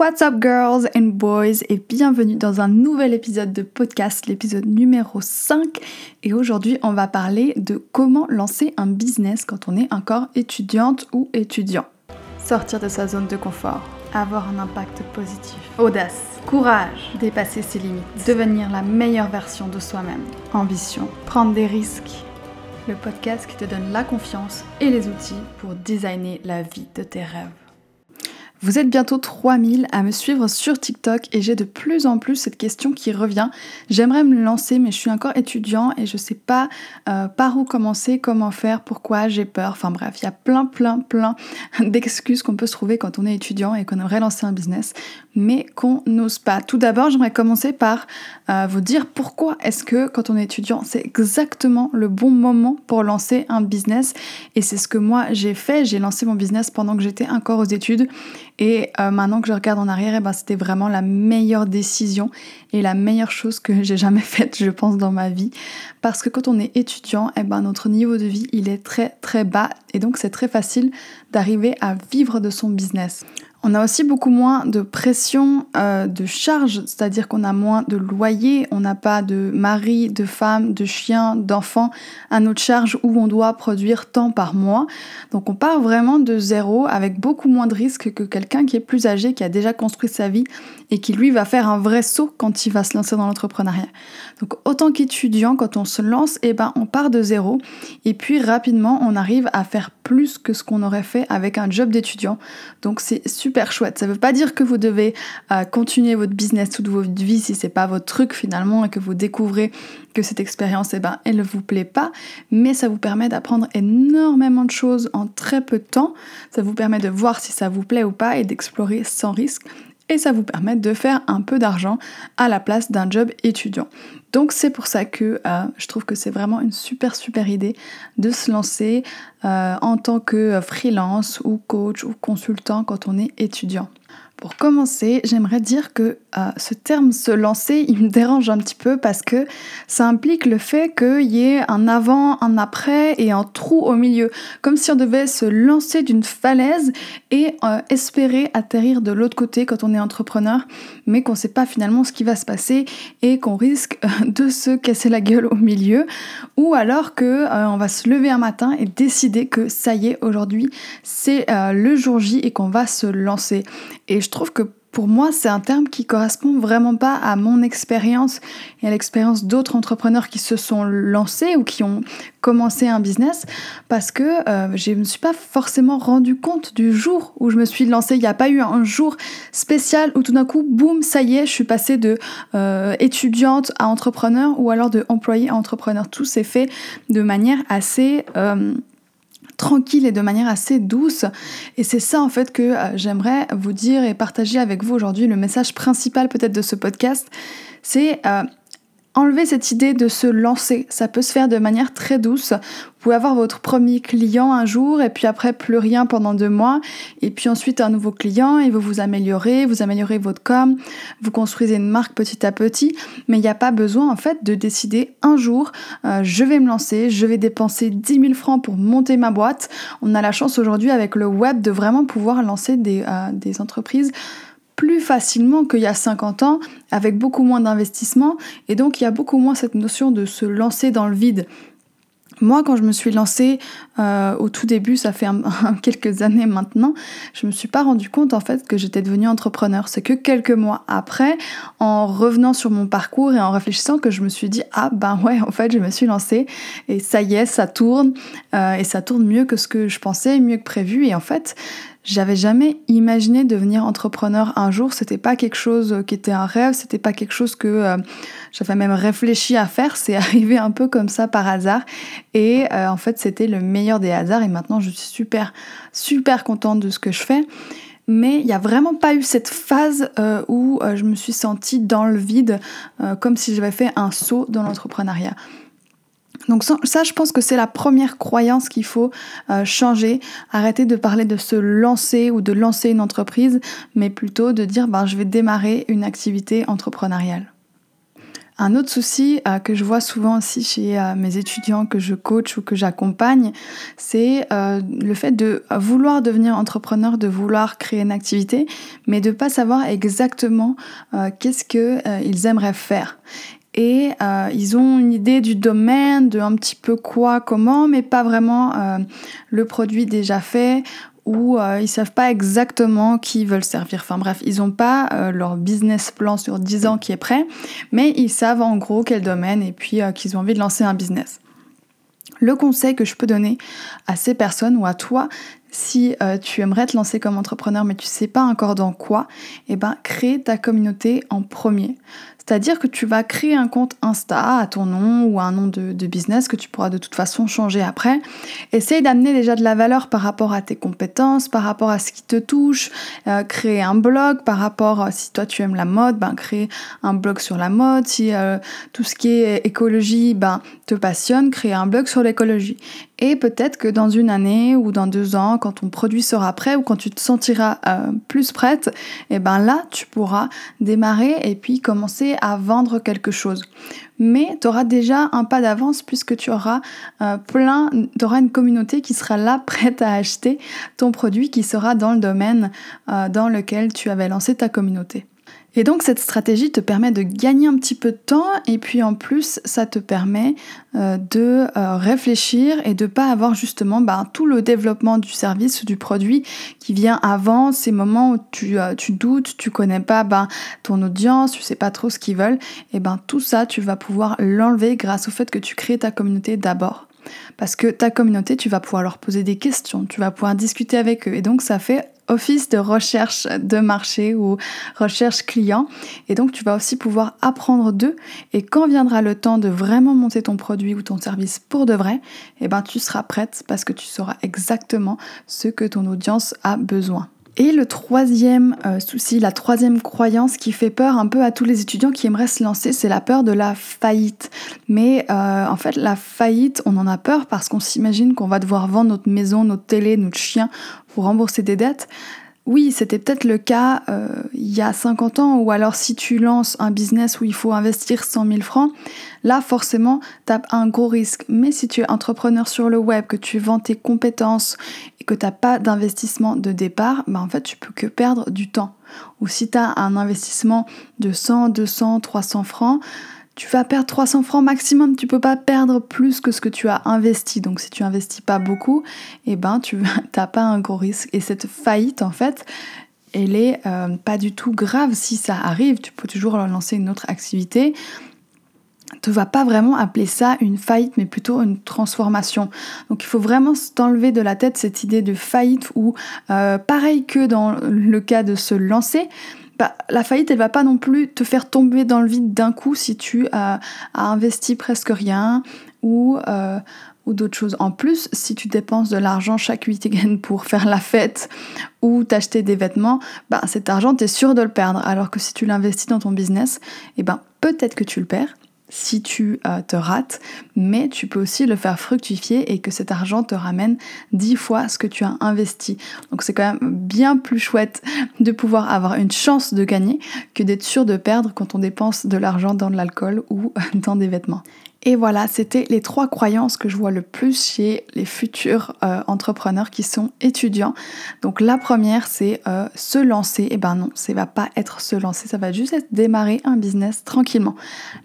What's up girls and boys et bienvenue dans un nouvel épisode de podcast, l'épisode numéro 5. Et aujourd'hui on va parler de comment lancer un business quand on est encore étudiante ou étudiant. Sortir de sa zone de confort, avoir un impact positif, audace, courage, dépasser ses limites, devenir la meilleure version de soi-même, ambition, prendre des risques. Le podcast qui te donne la confiance et les outils pour designer la vie de tes rêves. Vous êtes bientôt 3000 à me suivre sur TikTok et j'ai de plus en plus cette question qui revient. J'aimerais me lancer mais je suis encore étudiant et je sais pas euh, par où commencer, comment faire, pourquoi, j'ai peur. Enfin bref, il y a plein plein plein d'excuses qu'on peut se trouver quand on est étudiant et qu'on aimerait lancer un business mais qu'on n'ose pas. Tout d'abord, j'aimerais commencer par euh, vous dire pourquoi est-ce que quand on est étudiant, c'est exactement le bon moment pour lancer un business et c'est ce que moi j'ai fait. J'ai lancé mon business pendant que j'étais encore aux études et euh, maintenant que je regarde en arrière, eh ben, c'était vraiment la meilleure décision et la meilleure chose que j'ai jamais faite, je pense, dans ma vie. Parce que quand on est étudiant, eh ben, notre niveau de vie, il est très très bas et donc c'est très facile d'arriver à vivre de son business. On a aussi beaucoup moins de pression euh, de charge, c'est-à-dire qu'on a moins de loyer, on n'a pas de mari, de femme, de chien, d'enfants à notre charge où on doit produire tant par mois. Donc on part vraiment de zéro avec beaucoup moins de risques que quelqu'un qui est plus âgé, qui a déjà construit sa vie et qui lui va faire un vrai saut quand il va se lancer dans l'entrepreneuriat. Donc autant qu'étudiant, quand on se lance, eh ben on part de zéro et puis rapidement on arrive à faire plus que ce qu'on aurait fait avec un job d'étudiant. Donc c'est super chouette. Ça veut pas dire que vous devez euh, continuer votre business toute votre vie si c'est pas votre truc finalement et que vous découvrez que cette expérience, eh ben, elle ne vous plaît pas, mais ça vous permet d'apprendre énormément de choses en très peu de temps. Ça vous permet de voir si ça vous plaît ou pas et d'explorer sans risque et ça vous permet de faire un peu d'argent à la place d'un job étudiant. Donc c'est pour ça que euh, je trouve que c'est vraiment une super super idée de se lancer euh, en tant que freelance ou coach ou consultant quand on est étudiant. Pour commencer, j'aimerais dire que euh, ce terme se lancer, il me dérange un petit peu parce que ça implique le fait qu'il y ait un avant, un après et un trou au milieu. Comme si on devait se lancer d'une falaise et euh, espérer atterrir de l'autre côté quand on est entrepreneur, mais qu'on ne sait pas finalement ce qui va se passer et qu'on risque euh, de se casser la gueule au milieu. Ou alors que on va se lever un matin et décider que ça y est, aujourd'hui, c'est le jour J et qu'on va se lancer. Et je trouve que pour moi, c'est un terme qui correspond vraiment pas à mon expérience et à l'expérience d'autres entrepreneurs qui se sont lancés ou qui ont commencé un business parce que euh, je ne me suis pas forcément rendu compte du jour où je me suis lancée. Il n'y a pas eu un jour spécial où tout d'un coup, boum, ça y est, je suis passée de euh, étudiante à entrepreneur ou alors de employé à entrepreneur. Tout s'est fait de manière assez... Euh, tranquille et de manière assez douce. Et c'est ça en fait que euh, j'aimerais vous dire et partager avec vous aujourd'hui. Le message principal peut-être de ce podcast, c'est euh, enlever cette idée de se lancer. Ça peut se faire de manière très douce. Vous pouvez avoir votre premier client un jour et puis après plus rien pendant deux mois et puis ensuite un nouveau client et vous vous améliorez, vous améliorez votre com, vous construisez une marque petit à petit. Mais il n'y a pas besoin en fait de décider un jour euh, je vais me lancer, je vais dépenser 10 000 francs pour monter ma boîte. On a la chance aujourd'hui avec le web de vraiment pouvoir lancer des, euh, des entreprises plus facilement qu'il y a 50 ans, avec beaucoup moins d'investissement, et donc il y a beaucoup moins cette notion de se lancer dans le vide. Moi, quand je me suis lancée euh, au tout début, ça fait quelques années maintenant, je me suis pas rendu compte en fait que j'étais devenue entrepreneur. C'est que quelques mois après, en revenant sur mon parcours et en réfléchissant, que je me suis dit ah ben ouais, en fait, je me suis lancée et ça y est, ça tourne euh, et ça tourne mieux que ce que je pensais, mieux que prévu. Et en fait, j'avais jamais imaginé devenir entrepreneur un jour. C'était pas quelque chose qui était un rêve. C'était pas quelque chose que euh, j'avais même réfléchi à faire. C'est arrivé un peu comme ça par hasard. Et euh, en fait, c'était le meilleur des hasards. Et maintenant, je suis super, super contente de ce que je fais. Mais il n'y a vraiment pas eu cette phase euh, où je me suis sentie dans le vide, comme si j'avais fait un saut dans l'entrepreneuriat. Donc ça, je pense que c'est la première croyance qu'il faut euh, changer. Arrêter de parler de se lancer ou de lancer une entreprise, mais plutôt de dire ben, je vais démarrer une activité entrepreneuriale. Un autre souci euh, que je vois souvent aussi chez euh, mes étudiants que je coach ou que j'accompagne, c'est le fait de vouloir devenir entrepreneur, de vouloir créer une activité, mais de ne pas savoir exactement qu'est-ce qu'ils aimeraient faire et ils ont une idée du domaine, de un petit peu quoi, comment, mais pas vraiment le produit déjà fait ou euh, ils savent pas exactement qui ils veulent servir. Enfin bref, ils n'ont pas euh, leur business plan sur 10 ans qui est prêt, mais ils savent en gros quel domaine et puis euh, qu'ils ont envie de lancer un business. Le conseil que je peux donner à ces personnes ou à toi, si tu aimerais te lancer comme entrepreneur mais tu sais pas encore dans quoi, eh ben crée ta communauté en premier. C'est-à-dire que tu vas créer un compte Insta à ton nom ou un nom de, business que tu pourras de toute façon changer après. Essaye d'amener déjà de la valeur par rapport à tes compétences, par rapport à ce qui te touche. Euh, créer un blog par rapport, à, si toi tu aimes la mode, ben créer un blog sur la mode. Si euh, tout ce qui est écologie ben, te passionne, créer un blog sur l'écologie. Et peut-être que dans une année ou dans deux ans, quand ton produit sera prêt ou quand tu te sentiras euh, plus prête, et eh ben là, tu pourras démarrer et puis commencer à vendre quelque chose. Mais tu auras déjà un pas d'avance puisque tu auras euh, plein, tu auras une communauté qui sera là prête à acheter ton produit qui sera dans le domaine euh, dans lequel tu avais lancé ta communauté. Et donc cette stratégie te permet de gagner un petit peu de temps et puis en plus ça te permet euh, de euh, réfléchir et de pas avoir justement bah, tout le développement du service ou du produit qui vient avant ces moments où tu, euh, tu doutes, tu connais pas bah, ton audience, tu sais pas trop ce qu'ils veulent. Et ben tout ça tu vas pouvoir l'enlever grâce au fait que tu crées ta communauté d'abord. Parce que ta communauté, tu vas pouvoir leur poser des questions, tu vas pouvoir discuter avec eux. Et donc ça fait office de recherche de marché ou recherche client. Et donc tu vas aussi pouvoir apprendre d'eux. Et quand viendra le temps de vraiment monter ton produit ou ton service pour de vrai, eh ben tu seras prête parce que tu sauras exactement ce que ton audience a besoin. Et le troisième euh, souci, la troisième croyance qui fait peur un peu à tous les étudiants qui aimeraient se lancer, c'est la peur de la faillite. Mais euh, en fait, la faillite, on en a peur parce qu'on s'imagine qu'on va devoir vendre notre maison, notre télé, notre chien pour rembourser des dettes. Oui, c'était peut-être le cas euh, il y a 50 ans, ou alors si tu lances un business où il faut investir 100 000 francs, là forcément, tu as un gros risque. Mais si tu es entrepreneur sur le web, que tu vends tes compétences et que tu n'as pas d'investissement de départ, bah en fait, tu peux que perdre du temps. Ou si tu as un investissement de 100, 200, 300 francs, tu vas perdre 300 francs maximum, tu peux pas perdre plus que ce que tu as investi. Donc si tu investis pas beaucoup, eh ben tu n'as pas un gros risque. Et cette faillite en fait, elle est euh, pas du tout grave si ça arrive. Tu peux toujours lancer une autre activité. Tu vas pas vraiment appeler ça une faillite, mais plutôt une transformation. Donc il faut vraiment t'enlever de la tête cette idée de faillite ou euh, pareil que dans le cas de se lancer, bah, la faillite, elle va pas non plus te faire tomber dans le vide d'un coup si tu as, investi presque rien ou, euh, ou d'autres choses. En plus, si tu dépenses de l'argent chaque week-end pour faire la fête ou t'acheter des vêtements, bah, cet argent, tu es sûr de le perdre. Alors que si tu l'investis dans ton business, eh ben, peut-être que tu le perds, si tu euh, te rates, mais tu peux aussi le faire fructifier et que cet argent te ramène dix fois ce que tu as investi. Donc c'est quand même bien plus chouette de pouvoir avoir une chance de gagner que d'être sûr de perdre quand on dépense de l'argent dans de l'alcool ou dans des vêtements. Et voilà, c'était les trois croyances que je vois le plus chez les futurs euh, entrepreneurs qui sont étudiants. Donc la première, c'est euh, se lancer. Et eh ben non, ça va pas être se lancer, ça va juste être démarrer un business tranquillement.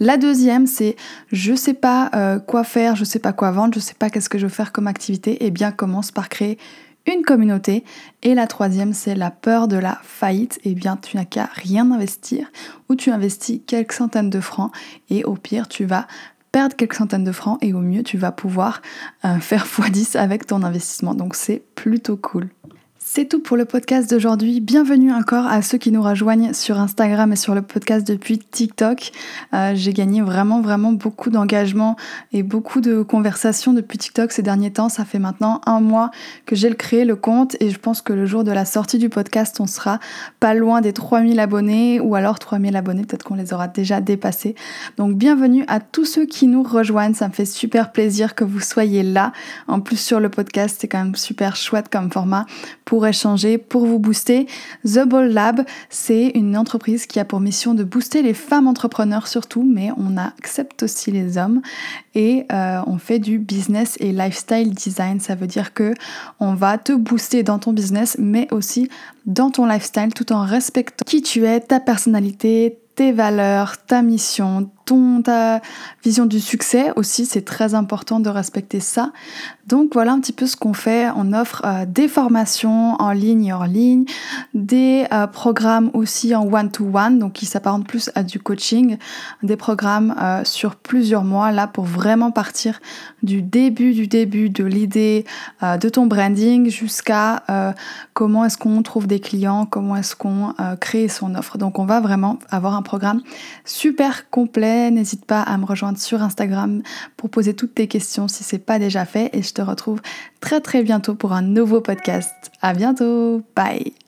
La deuxième, c'est je sais pas euh, quoi faire, je sais pas quoi vendre, je sais pas qu'est-ce que je veux faire comme activité. Et eh bien commence par créer une communauté. Et la troisième, c'est la peur de la faillite. Eh bien, tu n'as qu'à rien investir ou tu investis quelques centaines de francs et au pire, tu vas perdre quelques centaines de francs et au mieux tu vas pouvoir euh, faire x10 avec ton investissement. Donc c'est plutôt cool. C'est tout pour le podcast d'aujourd'hui. Bienvenue encore à ceux qui nous rejoignent sur Instagram et sur le podcast depuis TikTok. Euh, j'ai gagné vraiment vraiment beaucoup d'engagement et beaucoup de conversations depuis TikTok ces derniers temps. Ça fait maintenant un mois que j'ai créé le compte et je pense que le jour de la sortie du podcast, on sera pas loin des 3000 abonnés ou alors 3000 abonnés, peut-être qu'on les aura déjà dépassés. Donc bienvenue à tous ceux qui nous rejoignent. Ça me fait super plaisir que vous soyez là. En plus sur le podcast, c'est quand même super chouette comme format pour échanger, pour vous booster. The Ball Lab, c'est une entreprise qui a pour mission de booster les femmes entrepreneurs surtout, mais on accepte aussi les hommes et euh, on fait du business et lifestyle design. Ça veut dire que on va te booster dans ton business, mais aussi dans ton lifestyle, tout en respectant qui tu es, ta personnalité, tes valeurs, ta mission, ton, ta vision du succès aussi, c'est très important de respecter ça. Donc voilà un petit peu ce qu'on fait. On offre euh, des formations en ligne et hors ligne, des euh, programmes aussi en one-to-one, donc qui s'apparentent plus à du coaching, des programmes euh, sur plusieurs mois là pour vraiment partir du début du début de l'idée de ton branding jusqu'à comment est-ce qu'on trouve des clients, comment est-ce qu'on crée son offre. Donc on va vraiment avoir un programme super complet. N'hésite pas à me rejoindre sur Instagram pour poser toutes tes questions si c'est pas déjà fait et je te retrouve très très bientôt pour un nouveau podcast. À bientôt. Bye.